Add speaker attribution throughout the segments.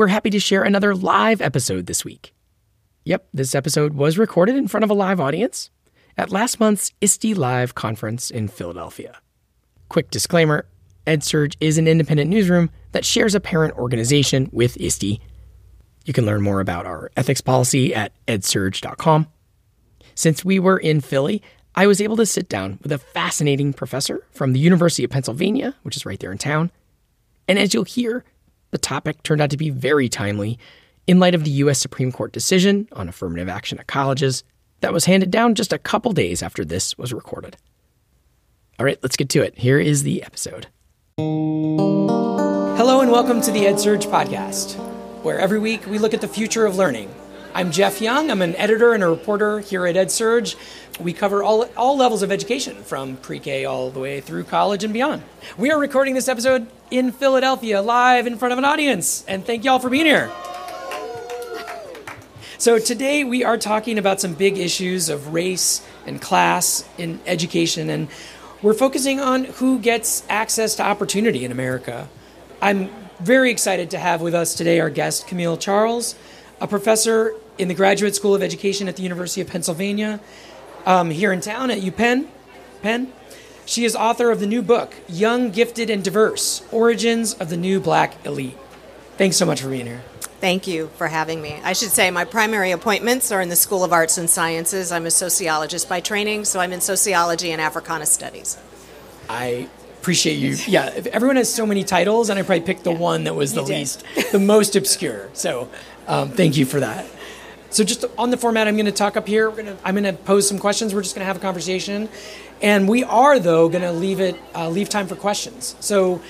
Speaker 1: we're happy to share another live episode this week. Yep, this episode was recorded in front of a live audience at last month's ISTE Live conference in Philadelphia. Quick disclaimer EdSurge is an independent newsroom that shares a parent organization with ISTE. You can learn more about our ethics policy at edsurge.com. Since we were in Philly, I was able to sit down with a fascinating professor from the University of Pennsylvania, which is right there in town. And as you'll hear, the topic turned out to be very timely in light of the U.S. Supreme Court decision on affirmative action at colleges that was handed down just a couple days after this was recorded. All right, let's get to it. Here is the episode. Hello, and welcome to the EdSurge podcast, where every week we look at the future of learning. I'm Jeff Young. I'm an editor and a reporter here at EdSurge. We cover all, all levels of education, from pre K all the way through college and beyond. We are recording this episode in Philadelphia, live in front of an audience, and thank y'all for being here. So, today we are talking about some big issues of race and class in education, and we're focusing on who gets access to opportunity in America. I'm very excited to have with us today our guest, Camille Charles a professor in the Graduate School of Education at the University of Pennsylvania, um, here in town at UPenn. Penn. She is author of the new book, Young, Gifted, and Diverse Origins of the New Black Elite. Thanks so much for being here.
Speaker 2: Thank you for having me. I should say my primary appointments are in the School of Arts and Sciences. I'm a sociologist by training, so I'm in sociology and Africana studies.
Speaker 1: I appreciate you. Yeah, everyone has so many titles, and I probably picked the yeah, one that was the least, the most obscure. So um, thank you for that. So just on the format, I'm going to talk up here. Gonna, I'm going to pose some questions. We're just going to have a conversation, and we are though going to leave it uh, leave time for questions. So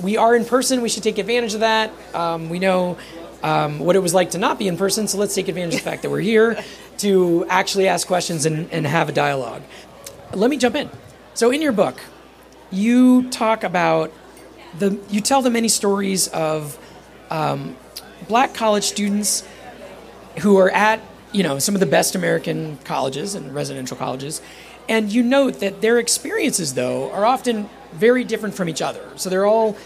Speaker 1: we are in person. We should take advantage of that. Um, we know um, what it was like to not be in person, so let's take advantage of the fact that we're here to actually ask questions and, and have a dialogue. Let me jump in. So in your book, you talk about the you tell the many stories of um, black college students who are at you know some of the best American colleges and residential colleges, and you note that their experiences though are often very different from each other. So they're all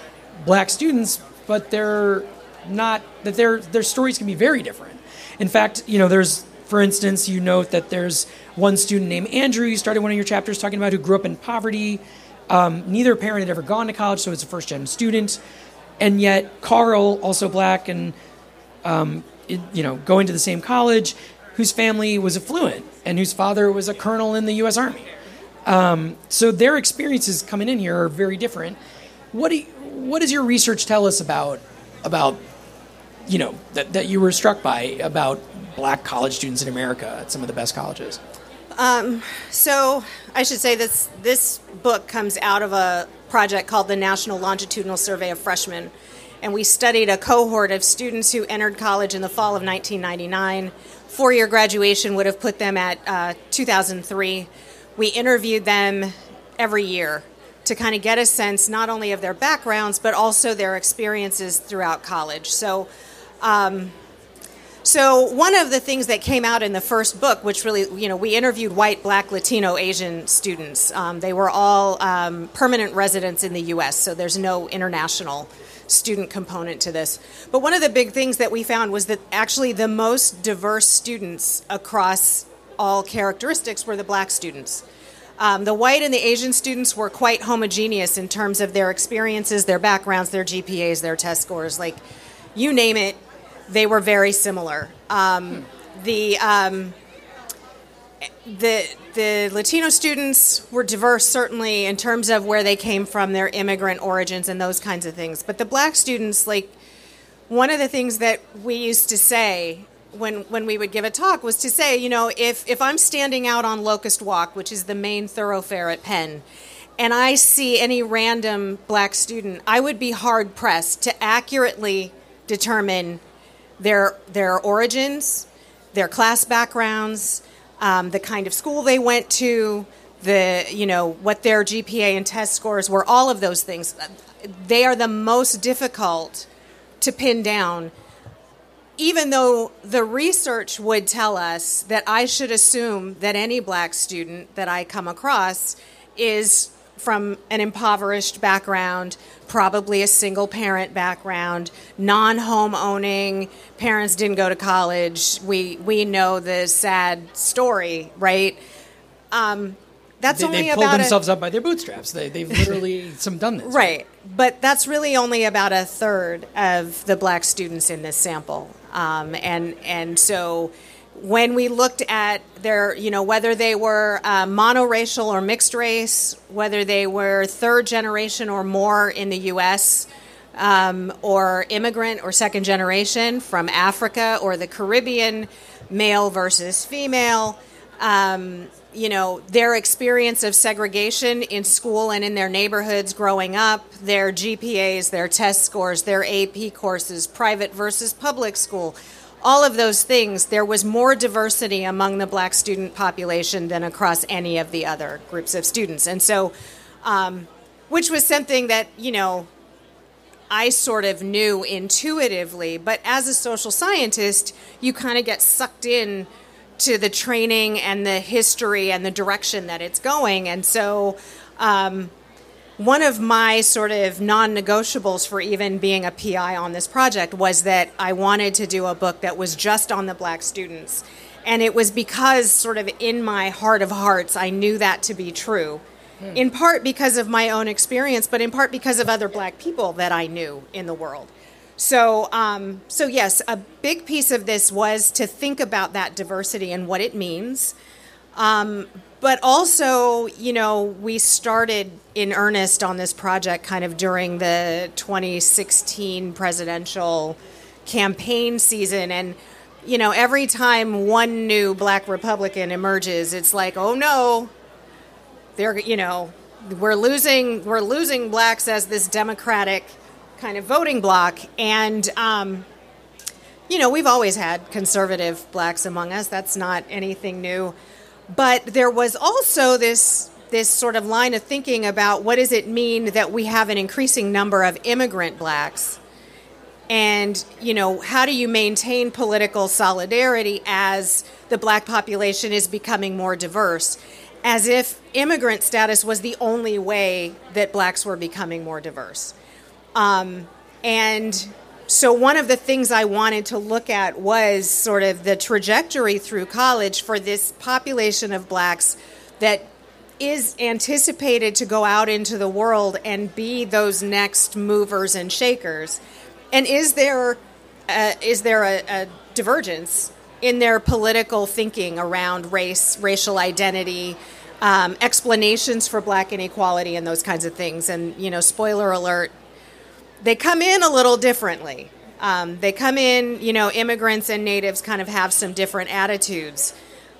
Speaker 1: black students, but they're not that their their stories can be very different. In fact, you know, there's for instance, you note that there's one student named Andrew. You started one of your chapters talking about who grew up in poverty. Um, neither parent had ever gone to college, so it's a first gen student. And yet, Carl, also black and um, you know, going to the same college, whose family was affluent and whose father was a colonel in the U.S. Army. Um, so their experiences coming in here are very different. What do you, what does your research tell us about about you know that, that you were struck by about black college students in America at some of the best colleges?
Speaker 2: Um, so I should say this this book comes out of a project called the National Longitudinal Survey of Freshmen, and we studied a cohort of students who entered college in the fall of 1999. Four year graduation would have put them at uh, 2003. We interviewed them every year to kind of get a sense not only of their backgrounds but also their experiences throughout college. So, um, so one of the things that came out in the first book, which really, you know, we interviewed white, black, Latino, Asian students. Um, they were all um, permanent residents in the U.S., so there's no international student component to this. But one of the big things that we found was that actually the most diverse students across all characteristics were the black students. Um, the white and the Asian students were quite homogeneous in terms of their experiences, their backgrounds, their GPAs, their test scores. Like, you name it, they were very similar. Um, the um, the the Latino students were diverse, certainly in terms of where they came from, their immigrant origins, and those kinds of things. But the black students, like one of the things that we used to say when when we would give a talk was to say, you know, if if I'm standing out on Locust Walk, which is the main thoroughfare at Penn, and I see any random black student, I would be hard pressed to accurately determine their their origins, their class backgrounds um, the kind of school they went to, the you know what their GPA and test scores were, all of those things. They are the most difficult to pin down. Even though the research would tell us that I should assume that any black student that I come across is from an impoverished background, probably a single parent background, non home owning, parents didn't go to college. We, we know the sad story, right? Um, that's
Speaker 1: they,
Speaker 2: only
Speaker 1: they pulled
Speaker 2: about
Speaker 1: themselves
Speaker 2: a,
Speaker 1: up by their bootstraps. They, they've literally some done this.
Speaker 2: right, but that's really only about a third of the black students in this sample, um, and and so when we looked at their, you know, whether they were uh, monoracial or mixed race, whether they were third generation or more in the U.S. Um, or immigrant or second generation from Africa or the Caribbean, male versus female. Um, you know, their experience of segregation in school and in their neighborhoods growing up, their GPAs, their test scores, their AP courses, private versus public school, all of those things, there was more diversity among the black student population than across any of the other groups of students. And so, um, which was something that, you know, I sort of knew intuitively, but as a social scientist, you kind of get sucked in to the training and the history and the direction that it's going. And so, um, one of my sort of non negotiables for even being a PI on this project was that I wanted to do a book that was just on the black students. And it was because, sort of, in my heart of hearts, I knew that to be true. Hmm. In part because of my own experience, but in part because of other black people that I knew in the world. So, um, so yes, a big piece of this was to think about that diversity and what it means. Um, but also, you know, we started in earnest on this project kind of during the 2016 presidential campaign season. And, you know, every time one new black Republican emerges, it's like, oh no, they're, you know, we're losing, we're losing blacks as this Democratic kind of voting bloc. And, um, you know, we've always had conservative blacks among us. That's not anything new. But there was also this this sort of line of thinking about what does it mean that we have an increasing number of immigrant blacks? And you know how do you maintain political solidarity as the black population is becoming more diverse? As if immigrant status was the only way that blacks were becoming more diverse. Um, and so, one of the things I wanted to look at was sort of the trajectory through college for this population of blacks that is anticipated to go out into the world and be those next movers and shakers. And is there a, is there a, a divergence in their political thinking around race, racial identity, um, explanations for black inequality, and those kinds of things? And you know, spoiler alert: they come in a little differently. Um, they come in, you know, immigrants and natives kind of have some different attitudes,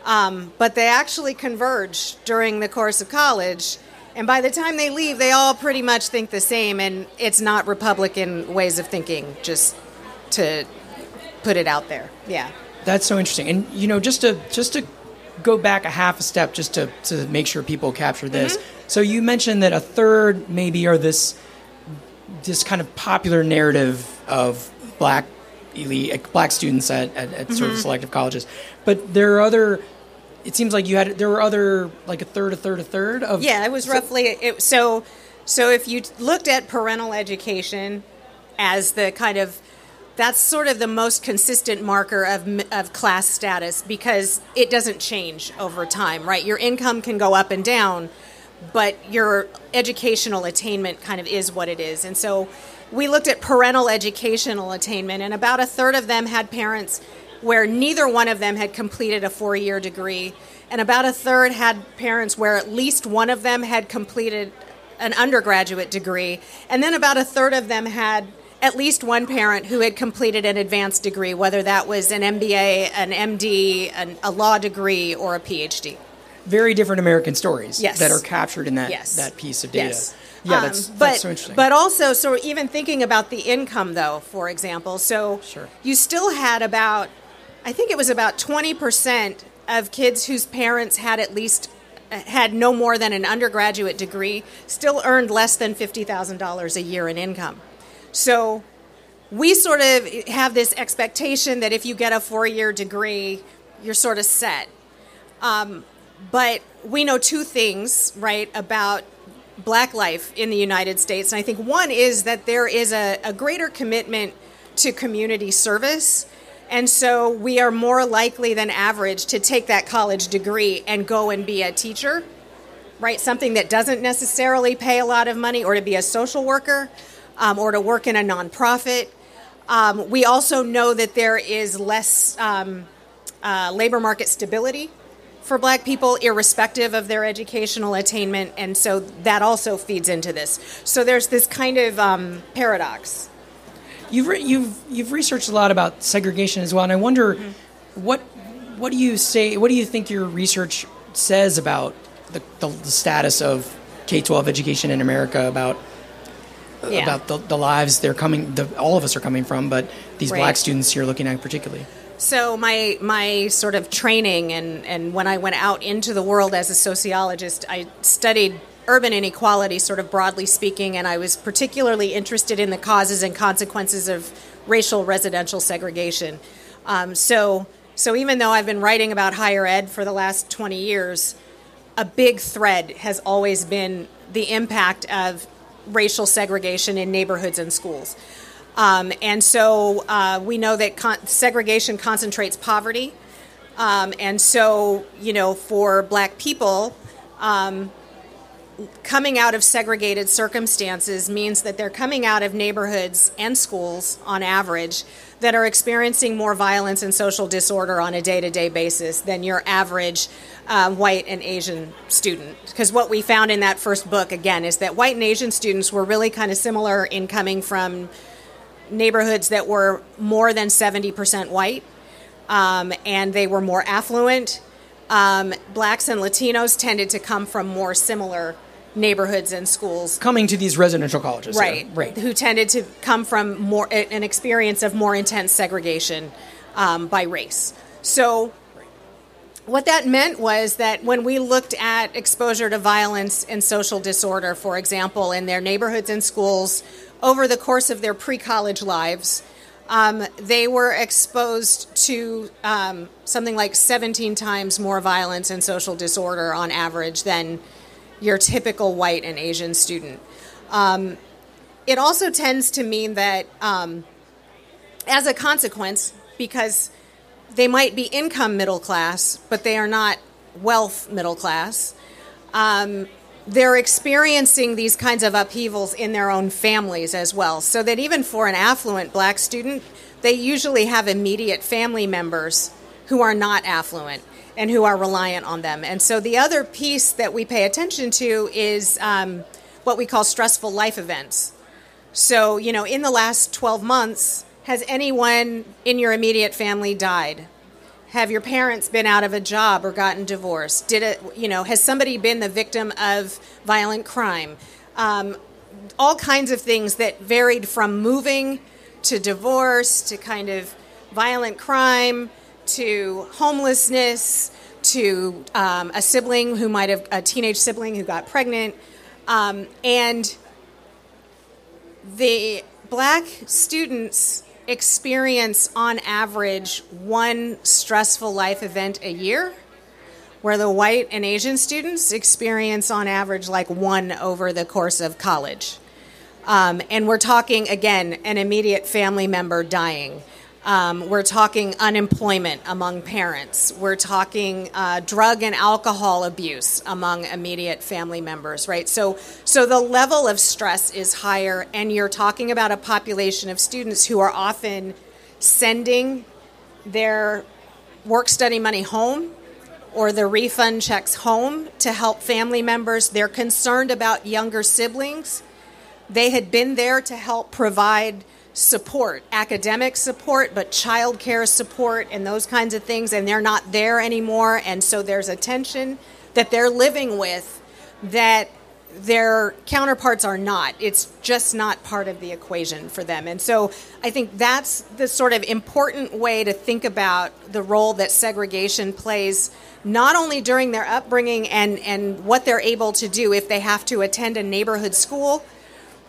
Speaker 2: um, but they actually converge during the course of college. And by the time they leave, they all pretty much think the same, and it's not Republican ways of thinking, just to put it out there. Yeah.
Speaker 1: That's so interesting. And you know, just to just to go back a half a step, just to to make sure people capture this. Mm-hmm. So you mentioned that a third maybe are this this kind of popular narrative of black elite black students at, at, at mm-hmm. sort of mm-hmm. selective colleges, but there are other. It seems like you had there were other like a third, a third, a third of.
Speaker 2: Yeah, it was so, roughly it, so. So if you looked at parental education as the kind of that's sort of the most consistent marker of, of class status because it doesn't change over time, right? Your income can go up and down, but your educational attainment kind of is what it is. And so we looked at parental educational attainment, and about a third of them had parents where neither one of them had completed a four year degree, and about a third had parents where at least one of them had completed an undergraduate degree, and then about a third of them had at least one parent who had completed an advanced degree, whether that was an MBA, an MD, an, a law degree, or a PhD
Speaker 1: very different American stories
Speaker 2: yes.
Speaker 1: that are captured in that
Speaker 2: yes.
Speaker 1: that piece of data.
Speaker 2: Yes.
Speaker 1: Yeah, um, that's,
Speaker 2: but,
Speaker 1: that's so interesting.
Speaker 2: But also, so even thinking about the income, though, for example, so
Speaker 1: sure.
Speaker 2: you still had about, I think it was about 20% of kids whose parents had at least had no more than an undergraduate degree still earned less than $50,000 a year in income. So we sort of have this expectation that if you get a four year degree, you're sort of set. Um, but we know two things, right, about black life in the United States. And I think one is that there is a, a greater commitment to community service. And so we are more likely than average to take that college degree and go and be a teacher, right? Something that doesn't necessarily pay a lot of money, or to be a social worker, um, or to work in a nonprofit. Um, we also know that there is less um, uh, labor market stability for black people, irrespective of their educational attainment, and so that also feeds into this. So there's this kind of um, paradox.
Speaker 1: You've re- you've you've researched a lot about segregation as well, and I wonder mm-hmm. what what do you say? What do you think your research says about the, the, the status of K twelve education in America? About yeah. about the, the, lives they're coming, the, all of us are coming from, but these right. black students you're looking at particularly.
Speaker 2: So my my sort of training and and when I went out into the world as a sociologist, I studied urban inequality, sort of broadly speaking, and I was particularly interested in the causes and consequences of racial residential segregation. Um, so so even though I've been writing about higher ed for the last 20 years, a big thread has always been the impact of racial segregation in neighborhoods and schools. Um, and so uh, we know that con- segregation concentrates poverty. Um, and so, you know, for black people, um, coming out of segregated circumstances means that they're coming out of neighborhoods and schools on average that are experiencing more violence and social disorder on a day to day basis than your average uh, white and Asian student. Because what we found in that first book, again, is that white and Asian students were really kind of similar in coming from neighborhoods that were more than 70% white, um, and they were more affluent. Um, blacks and Latinos tended to come from more similar neighborhoods and schools.
Speaker 1: Coming to these residential colleges.
Speaker 2: Right. Right. Who tended to come from more an experience of more intense segregation um, by race. So what that meant was that when we looked at exposure to violence and social disorder, for example, in their neighborhoods and schools, over the course of their pre college lives, um, they were exposed to um, something like 17 times more violence and social disorder on average than your typical white and Asian student. Um, it also tends to mean that, um, as a consequence, because they might be income middle class, but they are not wealth middle class, um, they're experiencing these kinds of upheavals in their own families as well. So that even for an affluent black student, they usually have immediate family members who are not affluent and who are reliant on them. And so the other piece that we pay attention to is um, what we call stressful life events. So, you know, in the last 12 months, has anyone in your immediate family died? Have your parents been out of a job or gotten divorced? Did it, you know, has somebody been the victim of violent crime? Um, all kinds of things that varied from moving to divorce to kind of violent crime to homelessness to um, a sibling who might have, a teenage sibling who got pregnant. Um, and the black students experience on average one stressful life event a year, where the white and Asian students experience on average like one over the course of college. Um, and we're talking, again, an immediate family member dying. Um, we're talking unemployment among parents. We're talking uh, drug and alcohol abuse among immediate family members, right? So, so the level of stress is higher, and you're talking about a population of students who are often sending their work study money home or the refund checks home to help family members. They're concerned about younger siblings. They had been there to help provide support, academic support, but childcare support and those kinds of things, and they're not there anymore. And so there's a tension that they're living with that their counterparts are not. It's just not part of the equation for them. And so I think that's the sort of important way to think about the role that segregation plays, not only during their upbringing and, and what they're able to do if they have to attend a neighborhood school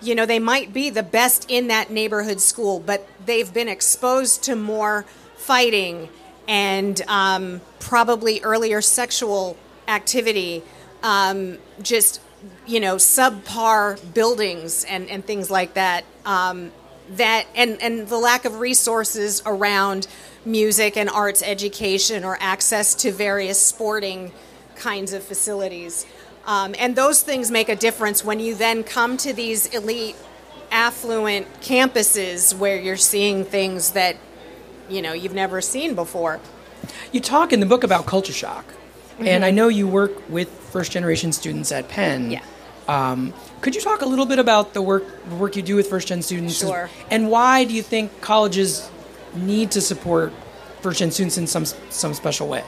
Speaker 2: you know, they might be the best in that neighborhood school, but they've been exposed to more fighting and um, probably earlier sexual activity, um, just you know, subpar buildings and, and things like that. Um, that and, and the lack of resources around music and arts education or access to various sporting kinds of facilities. Um, and those things make a difference when you then come to these elite, affluent campuses where you're seeing things that you know you've never seen before.
Speaker 1: You talk in the book about culture shock, mm-hmm. and I know you work with first generation students at Penn.
Speaker 2: Yeah.
Speaker 1: Um, could you talk a little bit about the work work you do with first gen students?
Speaker 2: Sure.
Speaker 1: And why do you think colleges need to support first gen students in some some special way?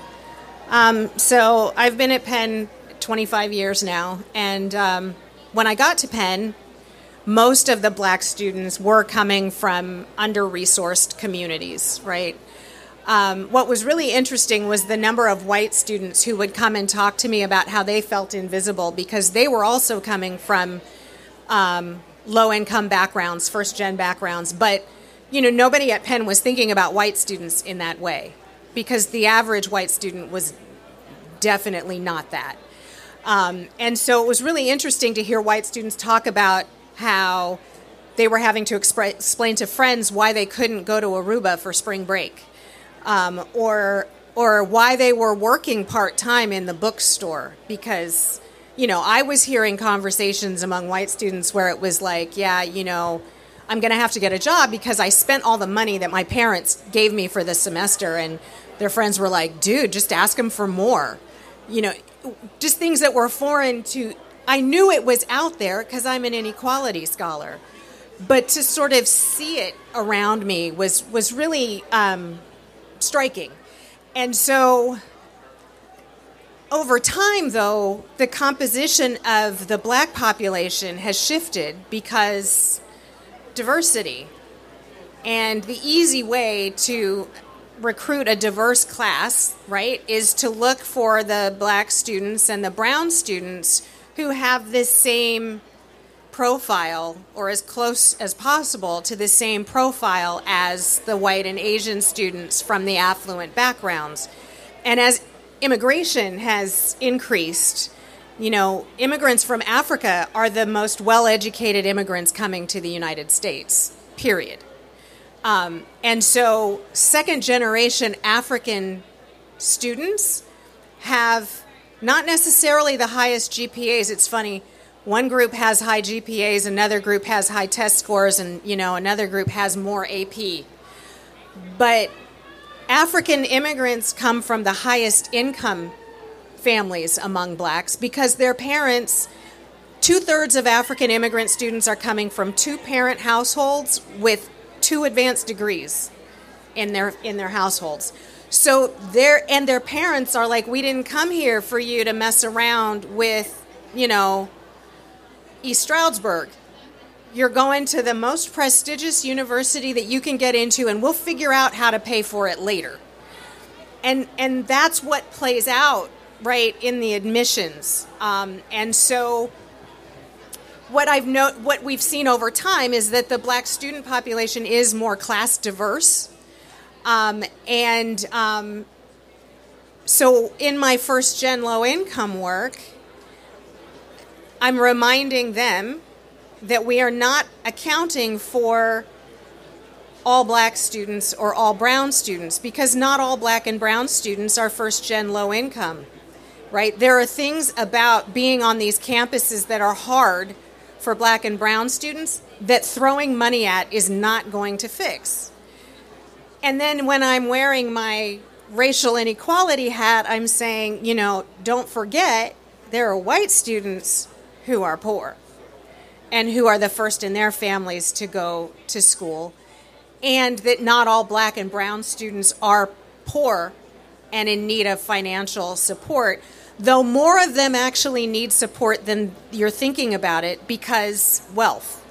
Speaker 2: Um, so I've been at Penn 25 years now, and um, when I got to Penn, most of the black students were coming from under resourced communities, right? Um, what was really interesting was the number of white students who would come and talk to me about how they felt invisible because they were also coming from um, low income backgrounds, first gen backgrounds. But, you know, nobody at Penn was thinking about white students in that way because the average white student was definitely not that. Um, and so it was really interesting to hear white students talk about how they were having to expre- explain to friends why they couldn't go to Aruba for spring break um, or or why they were working part time in the bookstore. Because you know I was hearing conversations among white students where it was like, yeah, you know, I'm going to have to get a job because I spent all the money that my parents gave me for the semester, and their friends were like, dude, just ask them for more, you know, just things that were foreign to. I knew it was out there because I'm an inequality scholar, but to sort of see it around me was was really. Um, striking. And so over time, though, the composition of the black population has shifted because diversity. And the easy way to recruit a diverse class, right, is to look for the black students and the brown students who have this same profile or as close as possible to the same profile as the white and Asian students from the affluent backgrounds. And as immigration has increased, you know, immigrants from Africa are the most well educated immigrants coming to the United States, period. Um, and so, second generation African students have not necessarily the highest GPAs. It's funny one group has high GPAs, another group has high test scores, and you know another group has more AP. But African immigrants come from the highest income families among blacks because their parents, two thirds of African immigrant students are coming from two parent households with two advanced degrees in their in their households. So their and their parents are like, we didn't come here for you to mess around with, you know, East Stroudsburg. You're going to the most prestigious university that you can get into, and we'll figure out how to pay for it later. And and that's what plays out right in the admissions. Um, and so, what I've no, what we've seen over time is that the black student population is more class diverse, um, and um, so in my first gen low income work I'm reminding them that we are not accounting for all black students or all brown students because not all black and brown students are first gen low income, right? There are things about being on these campuses that are hard for black and brown students that throwing money at is not going to fix. And then when I'm wearing my racial inequality hat, I'm saying, you know, don't forget there are white students who are poor and who are the first in their families to go to school, and that not all black and brown students are poor and in need of financial support, though more of them actually need support than you're thinking about it because wealth.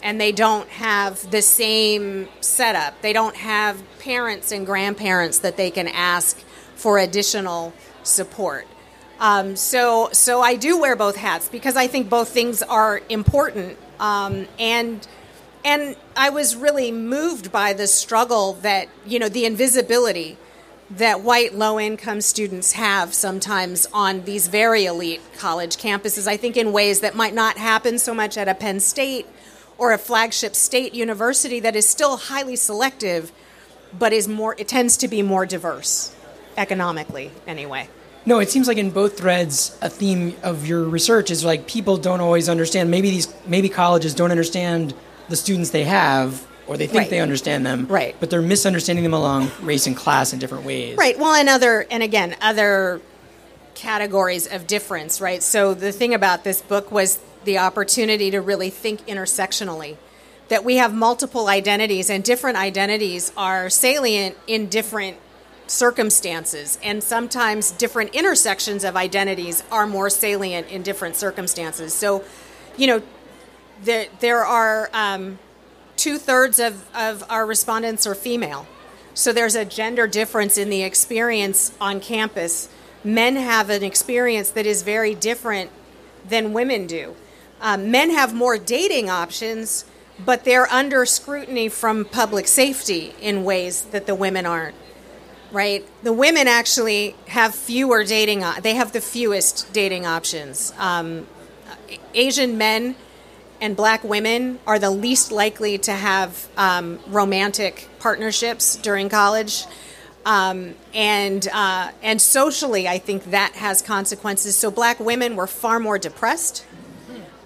Speaker 2: And they don't have the same setup. They don't have parents and grandparents that they can ask for additional support. Um, so, so I do wear both hats because I think both things are important. Um, and and I was really moved by the struggle that you know the invisibility that white low income students have sometimes on these very elite college campuses, I think in ways that might not happen so much at a Penn State or a flagship state university that is still highly selective, but is more, it tends to be more diverse economically anyway.
Speaker 1: No, it seems like in both threads, a theme of your research is like people don't always understand. Maybe these, maybe colleges don't understand the students they have, or they think
Speaker 2: Right.
Speaker 1: they understand them,
Speaker 2: Right.
Speaker 1: But they're misunderstanding them along race and class in different ways,
Speaker 2: Right. Well, and other, and again, other categories of difference, right? So the thing about this book was the opportunity to really think intersectionally. That we have multiple identities, and different identities are salient in different circumstances, and sometimes different intersections of identities are more salient in different circumstances. So, you know, there, there are um, two thirds of, of our respondents are female. So there's a gender difference in the experience on campus. Men have an experience that is very different than women do. Um, men have more dating options, but they're under scrutiny from public safety in ways that the women aren't. Right? The women actually have fewer dating. They have the fewest dating options. Um, Asian men and black women are the least likely to have um, romantic partnerships during college. Um, and uh, and socially, I think that has consequences. So black women were far more depressed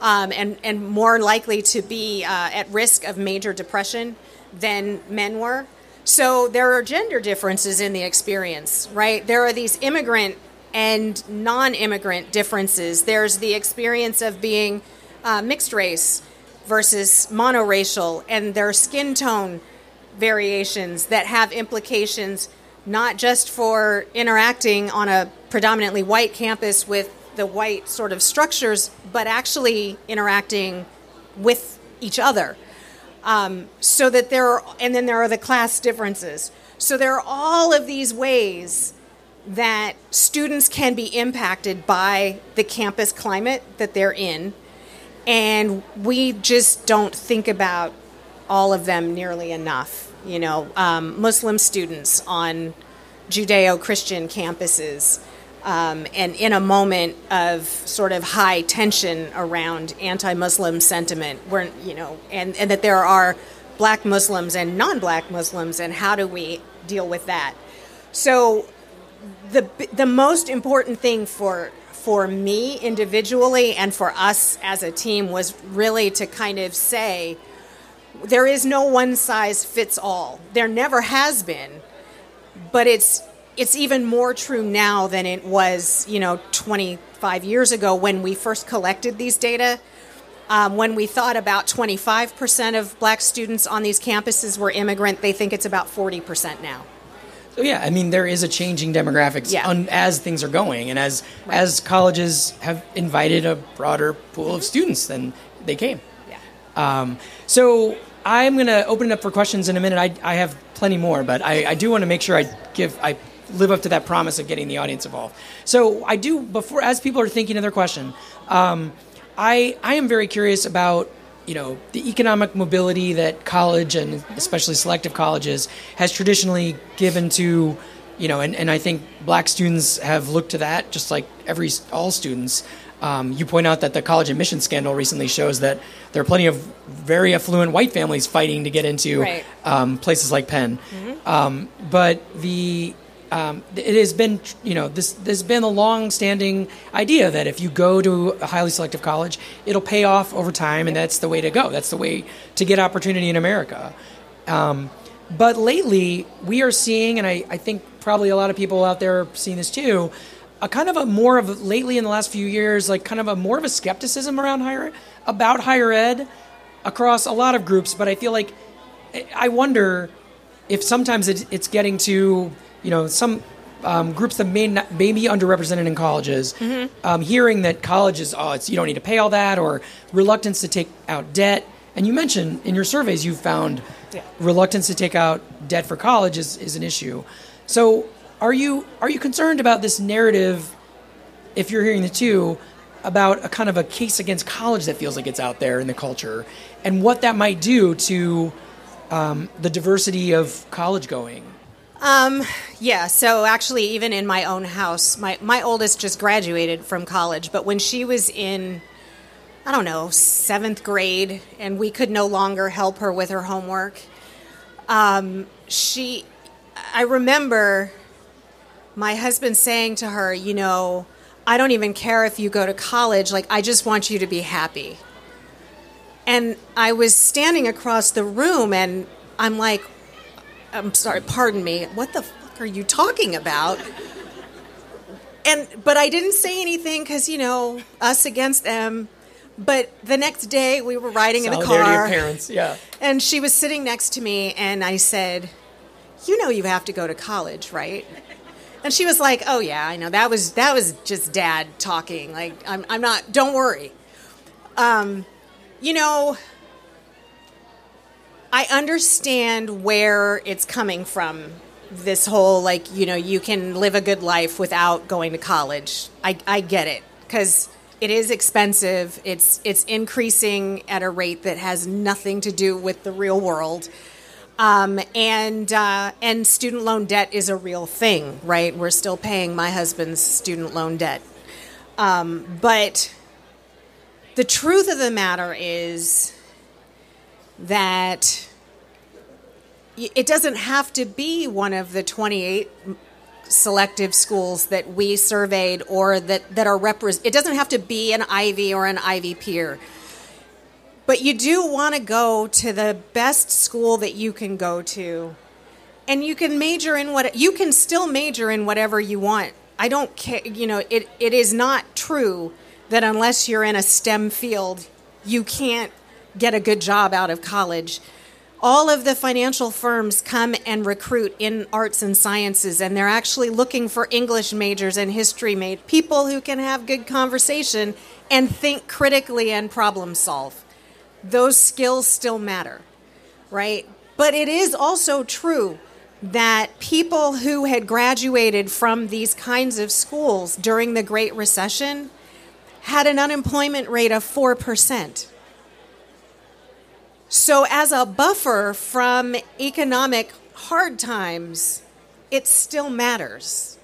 Speaker 2: um, and and more likely to be uh, at risk of major depression than men were. So there are gender differences in the experience, right? There are these immigrant and non-immigrant differences. There's the experience of being uh, mixed race versus monoracial, and their skin tone variations that have implications not just for interacting on a predominantly white campus with the white sort of structures, but actually interacting with each other. Um, so that there are, and then there are the class differences. So there are all of these ways that students can be impacted by the campus climate that they're in. And we just don't think about all of them nearly enough. You know, um, Muslim students on Judeo Christian campuses, um, and in a moment of sort of high tension around anti Muslim sentiment, where, you know, and, and that there are black Muslims and non black Muslims, and how do we deal with that? So, the, the most important thing for for me individually and for us as a team was really to kind of say there is no one size fits all. There never has been, but it's it's even more true now than it was, you know, 25 years ago when we first collected these data. Um, when we thought about 25% of black students on these campuses were immigrant, they think it's about 40% now.
Speaker 1: So yeah, I mean there is a changing demographics
Speaker 2: Yeah.
Speaker 1: on, as things are going, and as as colleges have invited a broader pool of students than they came.
Speaker 2: Yeah.
Speaker 1: Um, so I'm going to open it up for questions in a minute. I, I have plenty more, but I, I do want to make sure I give I live up to that promise of getting the audience involved. So I do before as people are thinking of their question, um, I I am very curious about you know the economic mobility that college and especially selective colleges has traditionally given to you know and, and I think black students have looked to that just like every all students. Um, you point out that the college admission scandal recently shows that there are plenty of very affluent white families fighting to get into
Speaker 2: Right.
Speaker 1: um, places like Penn. Um, but the um, it has been you know this there's been a long-standing idea that if you go to a highly selective college, it'll pay off over time, and that's the way to go. That's the way to get opportunity in America. Um, but lately, we are seeing, and I, I think probably a lot of people out there are seeing this too, a kind of a more of lately in the last few years, like kind of a more of a skepticism around higher about higher ed across a lot of groups. But I feel like I wonder if sometimes it, it's getting to you know some um, groups that may not may be underrepresented in colleges, um, hearing that colleges oh it's you don't need to pay all that or reluctance to take out debt. And you mentioned in your surveys you found
Speaker 2: Yeah.
Speaker 1: reluctance to take out debt for college is, is an issue. So are you are you concerned about this narrative? If you're hearing the two about a kind of a case against college that feels like it's out there in the culture, and what that might do to um, the diversity of college going.
Speaker 2: Um, yeah, so actually, even in my own house, my, my oldest just graduated from college, but when she was in, I don't know, seventh grade, and we could no longer help her with her homework, um, she, I remember my husband saying to her, you know, I don't even care if you go to college, like, I just want you to be happy. And I was standing across the room and I'm like, I'm sorry, pardon me, what the fuck are you talking about? And but I didn't say anything because you know us against them. But the next day we were riding in a car.
Speaker 1: Oh, your parents, yeah.
Speaker 2: And she was sitting next to me, and I said, "You know, you have to go to college, right?" And she was like, "Oh yeah, I know. That was that was just Dad talking. Like, I'm I'm not. Don't worry." Um, you know, I understand where it's coming from. This whole, like, you know, you can live a good life without going to college. I, I get it because it is expensive. It's it's increasing at a rate that has nothing to do with the real world. Um, and uh, and student loan debt is a real thing, right? We're still paying my husband's student loan debt, um, but the truth of the matter is that it doesn't have to be one of the 28 selective schools that we surveyed or that, that are represent. It doesn't have to be an Ivy or an Ivy peer. But you do want to go to the best school that you can go to. And you can major in what you can still major in whatever you want. I don't care, you know, it, it is not true that unless you're in a STEM field, you can't get a good job out of college. All of the financial firms come and recruit in arts and sciences, and they're actually looking for English majors and history majors, people who can have good conversation and think critically and problem solve. Those skills still matter, right? But it is also true that people who had graduated from these kinds of schools during the Great Recession had an unemployment rate of 4%. So, as a buffer from economic hard times, it still matters.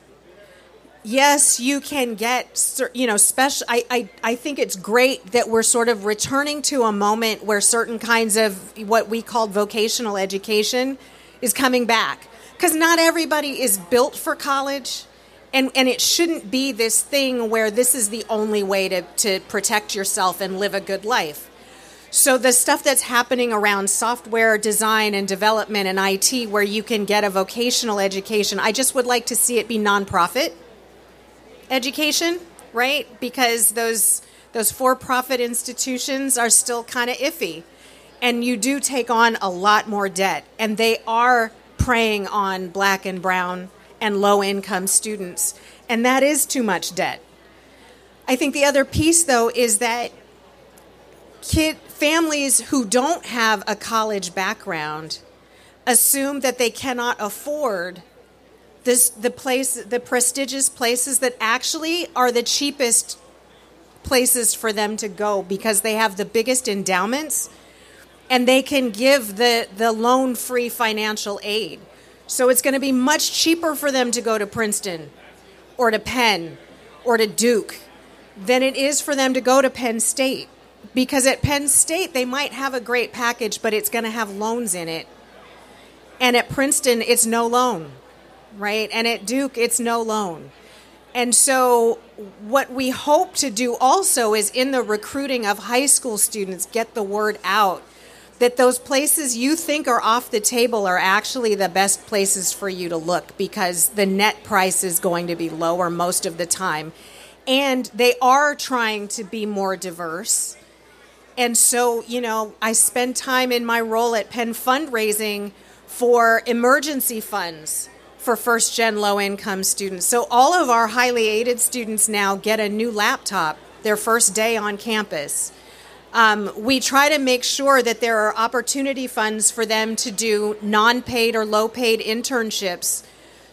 Speaker 2: Yes, you can get, you know, special. I, I, I think it's great that we're sort of returning to a moment where certain kinds of what we called vocational education is coming back. Because not everybody is built for college and and it shouldn't be this thing where this is the only way to, to protect yourself and live a good life so the stuff that's happening around software design and development and it where you can get a vocational education i just would like to see it be nonprofit education right because those those for-profit institutions are still kind of iffy and you do take on a lot more debt and they are preying on black and brown and low income students. And that is too much debt. I think the other piece, though, is that kid families who don't have a college background assume that they cannot afford this the place the prestigious places that actually are the cheapest places for them to go because they have the biggest endowments and they can give the the loan free financial aid so it's going to be much cheaper for them to go to Princeton or to Penn or to Duke than it is for them to go to Penn State. Because at Penn State, they might have a great package, but it's going to have loans in it. And at Princeton, it's no loan, right? And at Duke, it's no loan. And so, what we hope to do also is in the recruiting of high school students, get the word out that those places you think are off the table are actually the best places for you to look because the net price is going to be lower most of the time. And they are trying to be more diverse. And so, you know, I spend time in my role at Penn fundraising for emergency funds for first gen low income students. So, all of our highly aided students now get a new laptop their first day on campus. Um, we try to make sure that there are opportunity funds for them to do non paid or low paid internships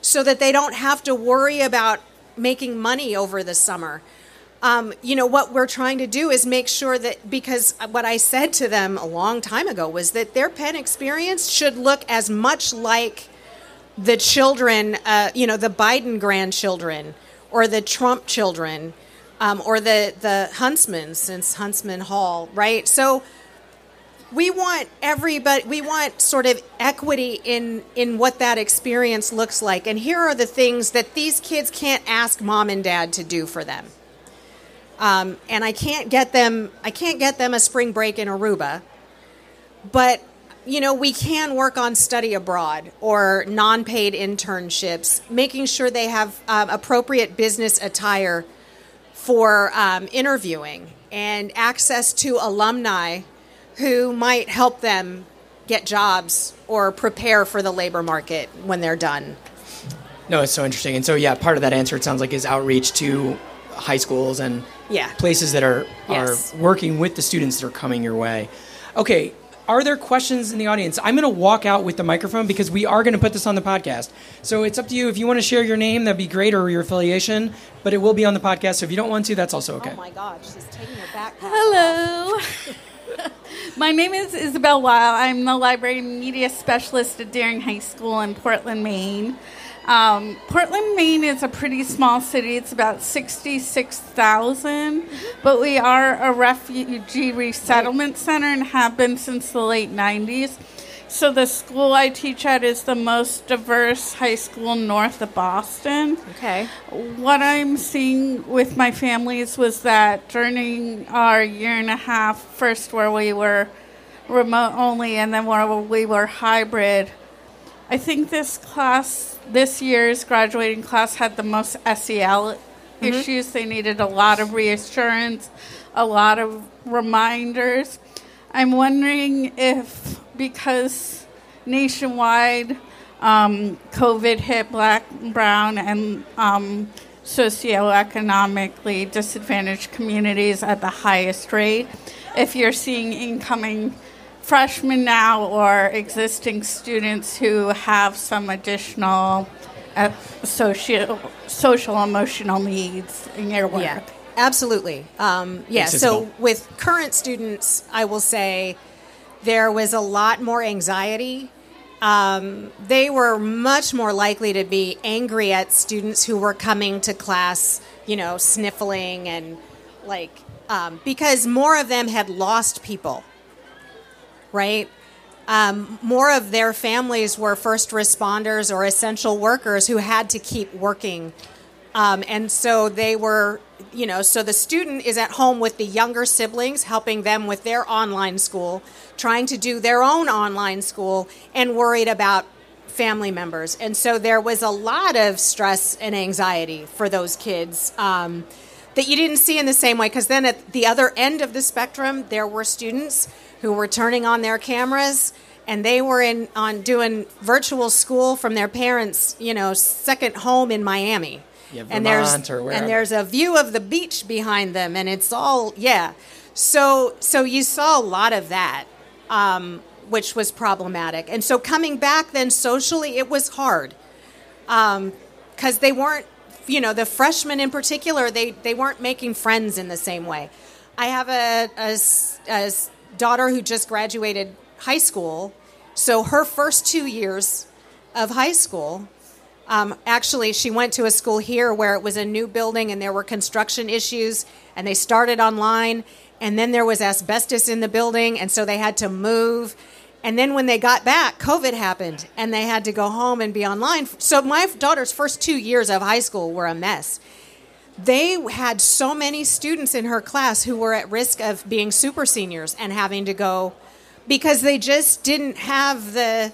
Speaker 2: so that they don't have to worry about making money over the summer. Um, you know, what we're trying to do is make sure that because what I said to them a long time ago was that their Penn experience should look as much like the children, uh, you know, the Biden grandchildren or the Trump children um, or the, the Huntsman since Huntsman Hall, right? So we want everybody, we want sort of equity in, in what that experience looks like. And here are the things that these kids can't ask mom and dad to do for them. Um, and I can't get them, I can't get them a spring break in Aruba, but you know, we can work on study abroad or non paid internships, making sure they have um, appropriate business attire for um, interviewing and access to alumni who might help them get jobs or prepare for the labor market when they're done.
Speaker 1: No, it's so interesting. And so, yeah, part of that answer, it sounds like, is outreach to high schools and
Speaker 2: yeah.
Speaker 1: places that are,
Speaker 2: yes.
Speaker 1: are working with the students that are coming your way. Okay, are there questions in the audience? I'm going to walk out with the microphone because we are going to put this on the podcast. So it's up to you. If you want to share your name, that'd be great, or your affiliation, but it will be on the podcast. So if you don't want to, that's also okay.
Speaker 2: Oh my God, she's taking her backpack.
Speaker 3: Hello. my name is Isabel Weil. I'm the library media specialist at Deering High School in Portland, Maine. Um, Portland, Maine is a pretty small city. It's about 66,000, but we are a refugee resettlement center and have been since the late 90s. So the school I teach at is the most diverse high school north of Boston.
Speaker 2: Okay.
Speaker 3: What I'm seeing with my families was that during our year and a half, first where we were remote only and then where we were hybrid, I think this class, this year's graduating class, had the most SEL mm-hmm. issues. They needed a lot of reassurance, a lot of reminders. I'm wondering if, because nationwide um, COVID hit black, and brown, and um, socioeconomically disadvantaged communities at the highest rate, if you're seeing incoming freshmen now or existing students who have some additional uh, social social emotional needs in your work?
Speaker 2: Yeah, absolutely. Um, yeah. So with current students, I will say there was a lot more anxiety. Um, they were much more likely to be angry at students who were coming to class, you know, sniffling and like um, because more of them had lost people right? Um, more of their families were first responders or essential workers who had to keep working. Um, and so they were, you know, so the student is at home with the younger siblings, helping them with their online school, trying to do their own online school, and worried about family members. And so there was a lot of stress and anxiety for those kids. Um, that you didn't see in the same way because then at the other end of the spectrum there were students who were turning on their cameras and they were in on doing virtual school from their parents, you know, second home in Miami.
Speaker 1: Yeah,
Speaker 2: and there's
Speaker 1: and
Speaker 2: there's a view of the beach behind them, and it's all yeah. So so you saw a lot of that, um, which was problematic. And so coming back then socially, it was hard because um, they weren't, you know, the freshmen in particular, they they weren't making friends in the same way. I have a, a, a daughter who just graduated high school. So her first two years of high school, um, actually, she went to a school here where it was a new building and there were construction issues, and they started online. And then there was asbestos in the building, and so they had to move. And then when they got back, COVID happened, and they had to go home and be online. So my daughter's first two years of high school were a mess they had so many students in her class who were at risk of being super seniors and having to go because they just didn't have the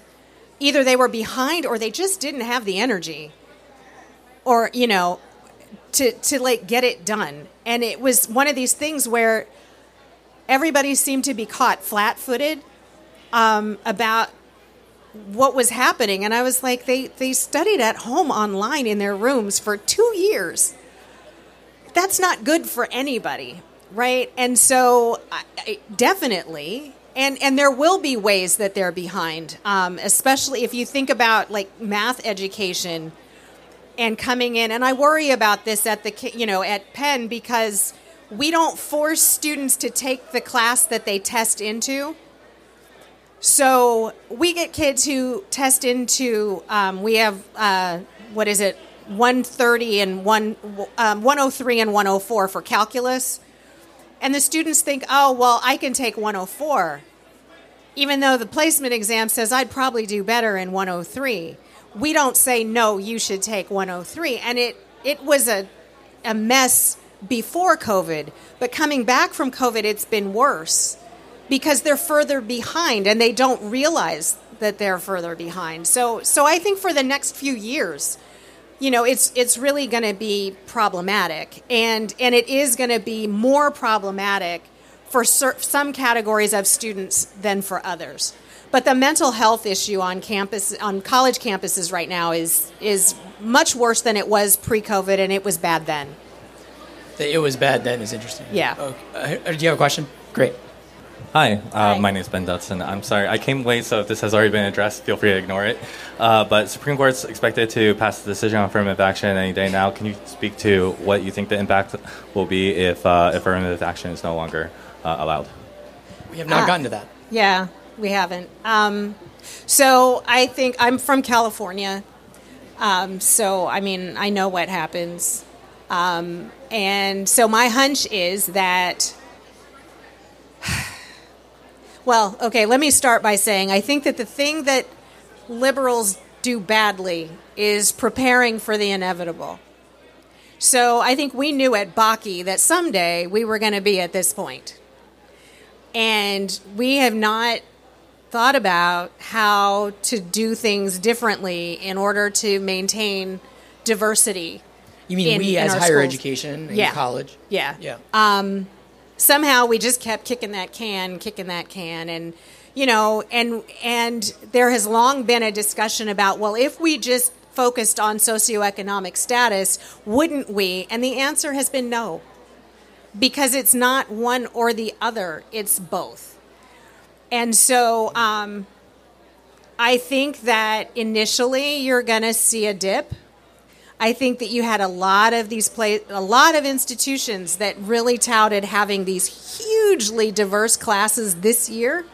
Speaker 2: either they were behind or they just didn't have the energy or you know to to like get it done. And it was one of these things where everybody seemed to be caught flat-footed um, about what was happening. And i was like they they studied at home online in their rooms for two years that's not good for anybody, right? And so, I, definitely, and and there will be ways that they're behind, um, especially if you think about like math education and coming in. And I worry about this at the you know at Penn because we don't force students to take the class that they test into. So we get kids who test into, um, we have, uh, what is it, 130 and one, um, 103 and 104 for calculus. And the students think, oh, well, I can take 104. Even though the placement exam says I'd probably do better in 103. We don't say, no, you should take 103. And it, it was a, a mess before COVID. But coming back from COVID, it's been worse because they're further behind and they don't realize that they're further behind. So, so I think for the next few years, you know, it's it's really going to be problematic, and and it is going to be more problematic for cer- some categories of students than for others. But the mental health issue on campus, on college campuses right now, is is much worse than it was pre-COVID, and it was bad then.
Speaker 1: It was bad then is interesting.
Speaker 2: Yeah.
Speaker 1: Okay. Uh, do you have a question? Great.
Speaker 4: Hi, uh,
Speaker 2: Hi.
Speaker 4: my name is Ben Dutson. I'm sorry, I came late, so if this has already been addressed, feel free to ignore it. Uh, but Supreme Court's expected to pass the decision on affirmative action any day now. Can you speak to what you think the impact will be if uh, affirmative action is no longer uh, allowed?
Speaker 1: We have not
Speaker 2: Ah.
Speaker 1: gotten to that.
Speaker 2: Yeah, we haven't. Um, so I think I'm from California. Um, so, I mean, I know what happens. Um, and so my hunch is that. Well, okay, let me start by saying I think that the thing that liberals do badly is preparing for the inevitable. So I think we knew at Bakke that someday we were going to be at this point and we have not thought about how to do things differently in order to maintain diversity.
Speaker 1: You mean
Speaker 2: in-
Speaker 1: we
Speaker 2: in
Speaker 1: as higher
Speaker 2: schools.
Speaker 1: education in
Speaker 2: Yeah.
Speaker 1: college?
Speaker 2: Yeah.
Speaker 1: Yeah.
Speaker 2: Um, somehow we just kept kicking that can, kicking that can, and you know, and and there has long been a discussion about well, if we just focused on socioeconomic status, wouldn't we? And the answer has been no, because it's not one or the other; it's both. And so, um, I think that initially you're going to see a dip. I think that you had a lot of these play, a lot of institutions that really touted having these hugely diverse classes this year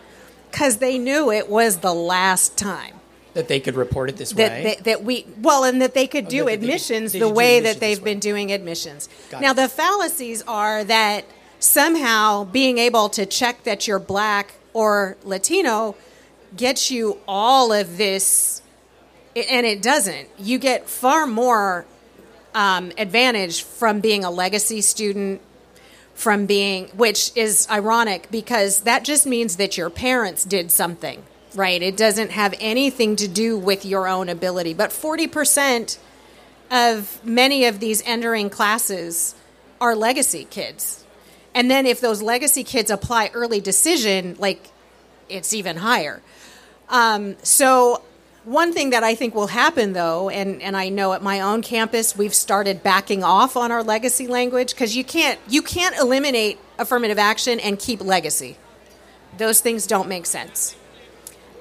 Speaker 2: because they knew it was the last time
Speaker 1: That they could report it this
Speaker 2: that,
Speaker 1: way.
Speaker 2: that, that we well and that they could oh, do
Speaker 1: that they could-
Speaker 2: admissions
Speaker 1: they
Speaker 2: the way
Speaker 1: admissions
Speaker 2: that they've
Speaker 1: this way.
Speaker 2: been doing admissions.
Speaker 1: Got
Speaker 2: now
Speaker 1: it.
Speaker 2: the fallacies are that somehow being able to check that you're black or Latino gets you all of this, and it doesn't. You get far more um, advantage from being a legacy student, from being, which is ironic because that just means that your parents did something, right? It doesn't have anything to do with your own ability. But 40% of many of these entering classes are legacy kids. And then if those legacy kids apply early decision, like it's even higher. Um, so one thing that I think will happen though, and, and I know at my own campus we've started backing off on our legacy language because you can't you can't eliminate affirmative action and keep legacy. Those things don't make sense.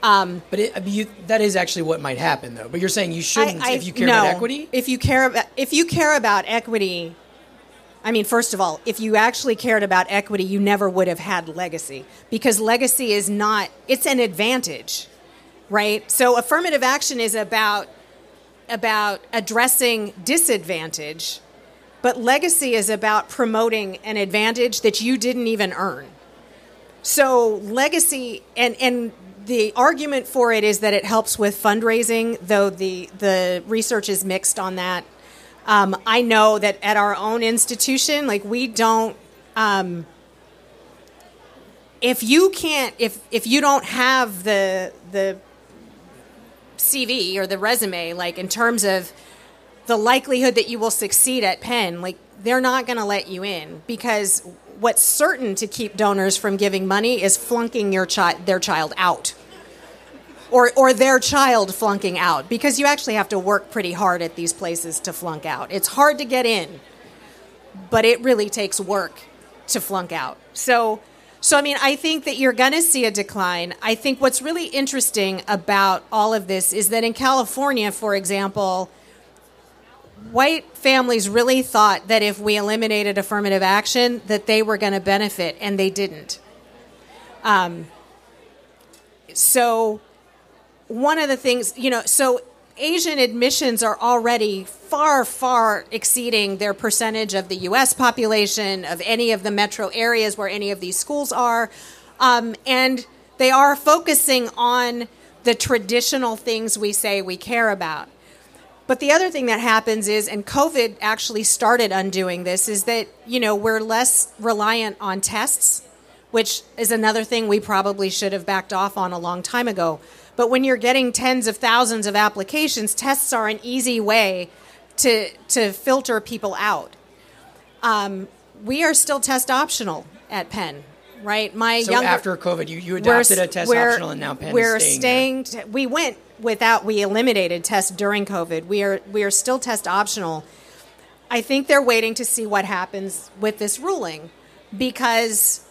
Speaker 1: Um, but it, I mean, you, that is actually what might happen, though. But you're saying you shouldn't
Speaker 2: I- I-
Speaker 1: if you care
Speaker 2: no.
Speaker 1: about equity.
Speaker 2: If you care about if you care about equity, I mean, first of all, if you actually cared about equity, you never would have had legacy because legacy is not it's an advantage, right? So affirmative action is about about addressing disadvantage, but legacy is about promoting an advantage that you didn't even earn. So legacy and and the argument for it is that it helps with fundraising, though the the research is mixed on that. Um, I know that at our own institution, like we don't. Um, if you can't, if if you don't have the the CV or the resume, like in terms of the likelihood that you will succeed at Penn, like they're not going to let you in because what's certain to keep donors from giving money is flunking your child their child out. Or, or their child flunking out because you actually have to work pretty hard at these places to flunk out. It's hard to get in, but it really takes work to flunk out. So, so I mean, I think that you're going to see a decline. I think what's really interesting about all of this is that in California, for example, white families really thought that if we eliminated affirmative action that they were going to benefit and they didn't um, So, one of the things, you know, so Asian admissions are already far, far exceeding their percentage of the US population, of any of the metro areas where any of these schools are. Um, and they are focusing on the traditional things we say we care about. But the other thing that happens is, and COVID actually started undoing this, is that, you know, we're less reliant on tests, which is another thing we probably should have backed off on a long time ago. But when you're getting tens of thousands of applications, tests are an easy way to, to filter people out. Um, we are still test optional at Penn right?
Speaker 1: My so younger, after COVID, you, you adopted a test optional, and now Penn
Speaker 2: we're
Speaker 1: is staying.
Speaker 2: staying we went without. We eliminated tests during COVID. We are we are still test optional. I think they're waiting to see what happens with this ruling, because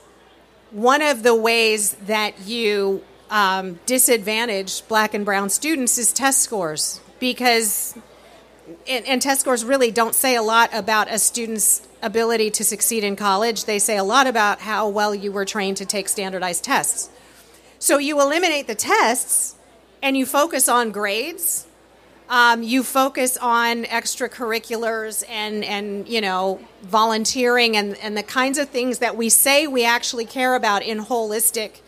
Speaker 2: one of the ways that you um, Black and Brown students is test scores, because and, and test scores really don't say a lot about a student's ability to succeed in college. They say a lot about how well you were trained to take standardized tests. So you eliminate the tests and you focus on grades. Um, you focus on extracurriculars and, and you know volunteering and, and the kinds of things that we say we actually care about in holistic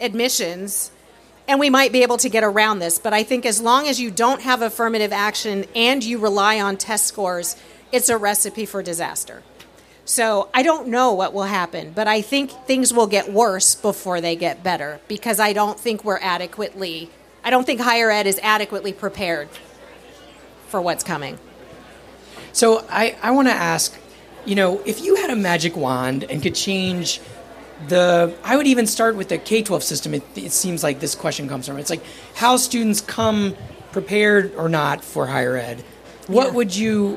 Speaker 2: admissions and we might be able to get around this but i think as long as you don't have affirmative action and you rely on test scores it's a recipe for disaster so I don't know what will happen, but I think things will get worse before they get better because I don't think we're adequately, I don't think higher ed is adequately prepared for what's coming.
Speaker 1: So I, I want to ask, you know, if you had a magic wand and could change the, I would even start with the K 12 system. It, it seems like this question comes from. It's like how students come prepared or not for higher ed. What yeah. would you,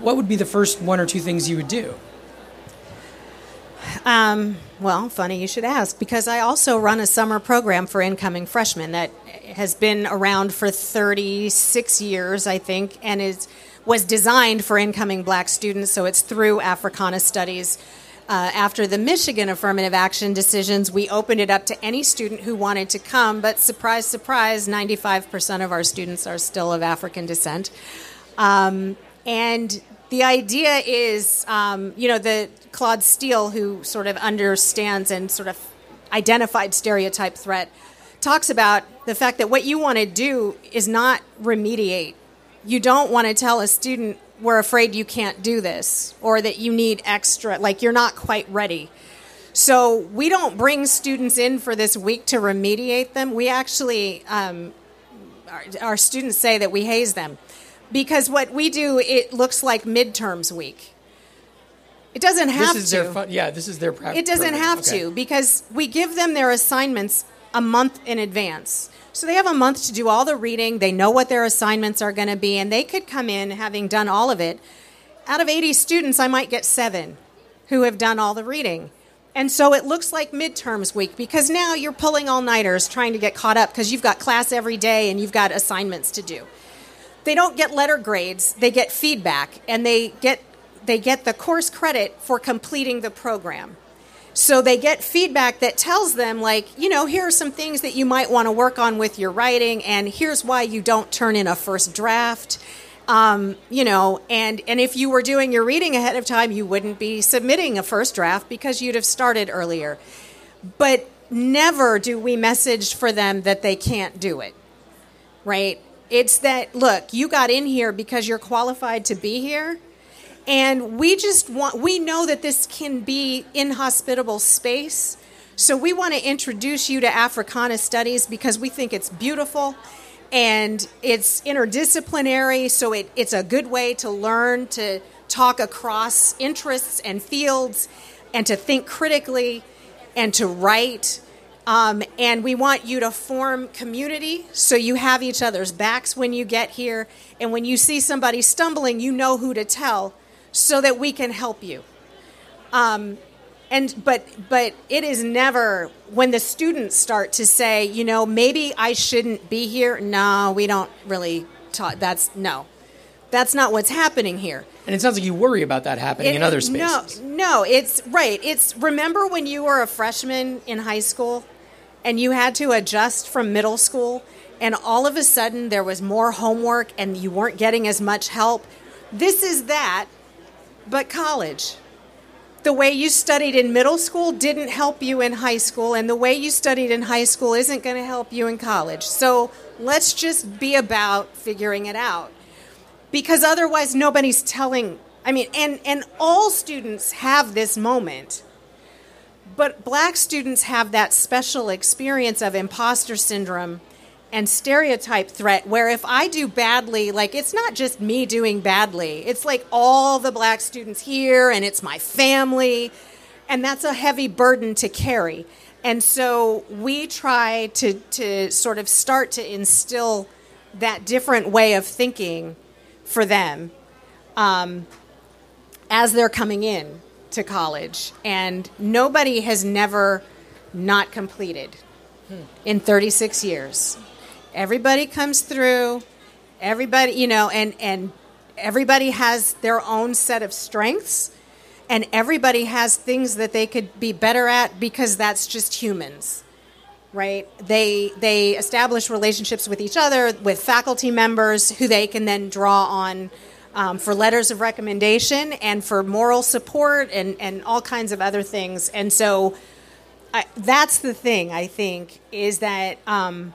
Speaker 1: what would be the first one or two things you would do?
Speaker 2: Um, well, funny you should ask because I also run a summer program for incoming freshmen that has been around for 36 years, I think, and is was designed for incoming black students. So it's through Africana Studies. Uh, after the Michigan affirmative action decisions, we opened it up to any student who wanted to come. But surprise, surprise, 95% of our students are still of African descent. Um, and the idea is, um, you know, the Claude Steele, who sort of understands and sort of identified stereotype threat, talks about the fact that what you want to do is not remediate. You don't want to tell a student, we're afraid you can't do this, or that you need extra, like you're not quite ready. So we don't bring students in for this week to remediate them. We actually, um, our, our students say that we haze them because what we do it looks like midterms week. It doesn't have
Speaker 1: this is
Speaker 2: to.
Speaker 1: Their fun, yeah, this is their. Pra-
Speaker 2: it doesn't
Speaker 1: program.
Speaker 2: have
Speaker 1: okay.
Speaker 2: to because we give them their assignments a month in advance. So they have a month to do all the reading. They know what their assignments are going to be, and they could come in having done all of it. Out of 80 students, I might get seven who have done all the reading. And so it looks like midterms week because now you're pulling all nighters trying to get caught up because you've got class every day and you've got assignments to do they don't get letter grades they get feedback and they get they get the course credit for completing the program so they get feedback that tells them like you know here are some things that you might want to work on with your writing and here's why you don't turn in a first draft um, you know and and if you were doing your reading ahead of time you wouldn't be submitting a first draft because you'd have started earlier but never do we message for them that they can't do it right it's that, look, you got in here because you're qualified to be here. And we just want, we know that this can be inhospitable space. So we want to introduce you to Africana studies because we think it's beautiful and it's interdisciplinary. So it, it's a good way to learn to talk across interests and fields and to think critically and to write um, and we want you to form community so you have each other's backs when you get here. And when you see somebody stumbling, you know who to tell so that we can help you. Um, and but but it is never when the students start to say, you know, maybe I shouldn't be here. No, we don't really talk. That's no, that's not what's happening here.
Speaker 1: And it sounds like you worry about that happening it, in other spaces.
Speaker 2: No, no, it's right. It's remember when you were a freshman in high school and you had to adjust from middle school, and all of a sudden there was more homework and you weren't getting as much help. This is that, but college. The way you studied in middle school didn't help you in high school, and the way you studied in high school isn't going to help you in college. So let's just be about figuring it out. Because otherwise, nobody's telling. I mean, and, and all students have this moment but black students have that special experience of imposter syndrome and stereotype threat where if I do badly, like it's not just me doing badly, it's like all the black students here and it's my family. And that's a heavy burden to carry. And so we try to, to sort of start to instill that different way of thinking for them um, as they're coming in to college, and nobody has never not completed in 36 years. Everybody comes through, everybody, you know, and, and everybody has their own set of strengths, and everybody has things that they could be better at because that's just humans right they they establish relationships with each other with faculty members who they can then draw on um, for letters of recommendation and for moral support and, and all kinds of other things. And so I, that's the thing, I think, is that um,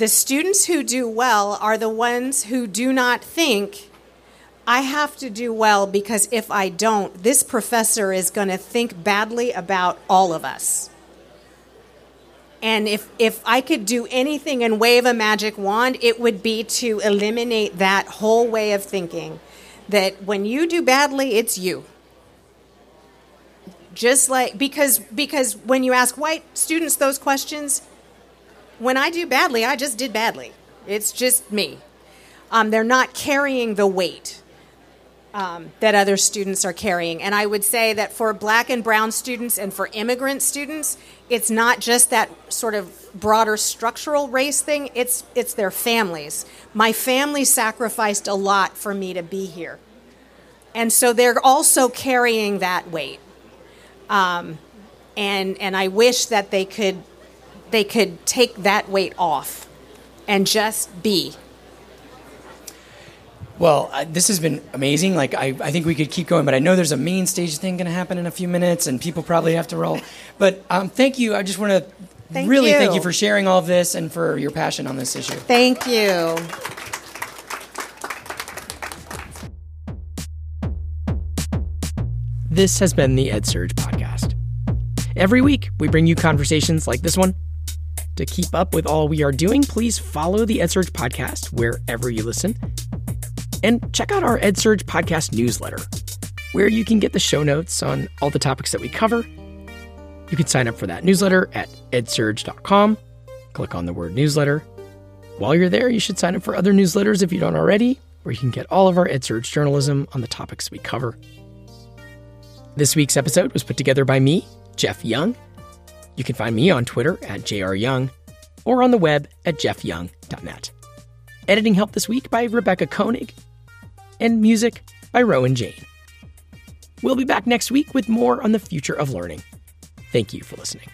Speaker 2: the students who do well are the ones who do not think, I have to do well because if I don't, this professor is going to think badly about all of us. And if, if I could do anything and wave a magic wand, it would be to eliminate that whole way of thinking that when you do badly, it's you. Just like because because when you ask white students those questions, when I do badly, I just did badly. It's just me. Um, they're not carrying the weight um, that other students are carrying. And I would say that for black and brown students and for immigrant students, it's not just that sort of broader structural race thing, it's, it's their families. My family sacrificed a lot for me to be here. And so they're also carrying that weight. Um, and, and I wish that they could, they could take that weight off and just be
Speaker 1: well, uh, this has been amazing. Like, I, I think we could keep going, but I know there's a main stage thing going to happen in a few minutes, and people probably have to roll. But um, thank you. I just want to really
Speaker 2: you.
Speaker 1: thank you for sharing all of this and for your passion on this issue.
Speaker 2: Thank you.
Speaker 1: This has been the EdSurge podcast. Every week, we bring you conversations like this one. To keep up with all we are doing, please follow the EdSurge podcast wherever you listen and check out our EdSurge podcast newsletter, where you can get the show notes on all the topics that we cover. You can sign up for that newsletter at edsurge.com. Click on the word newsletter. While you're there, you should sign up for other newsletters if you don't already, where you can get all of our EdSurge journalism on the topics we cover. This week's episode was put together by me, Jeff Young. You can find me on Twitter at jryoung or on the web at jeffyoung.net. Editing help this week by Rebecca Koenig and music by Rowan Jane. We'll be back next week with more on the future of learning. Thank you for listening.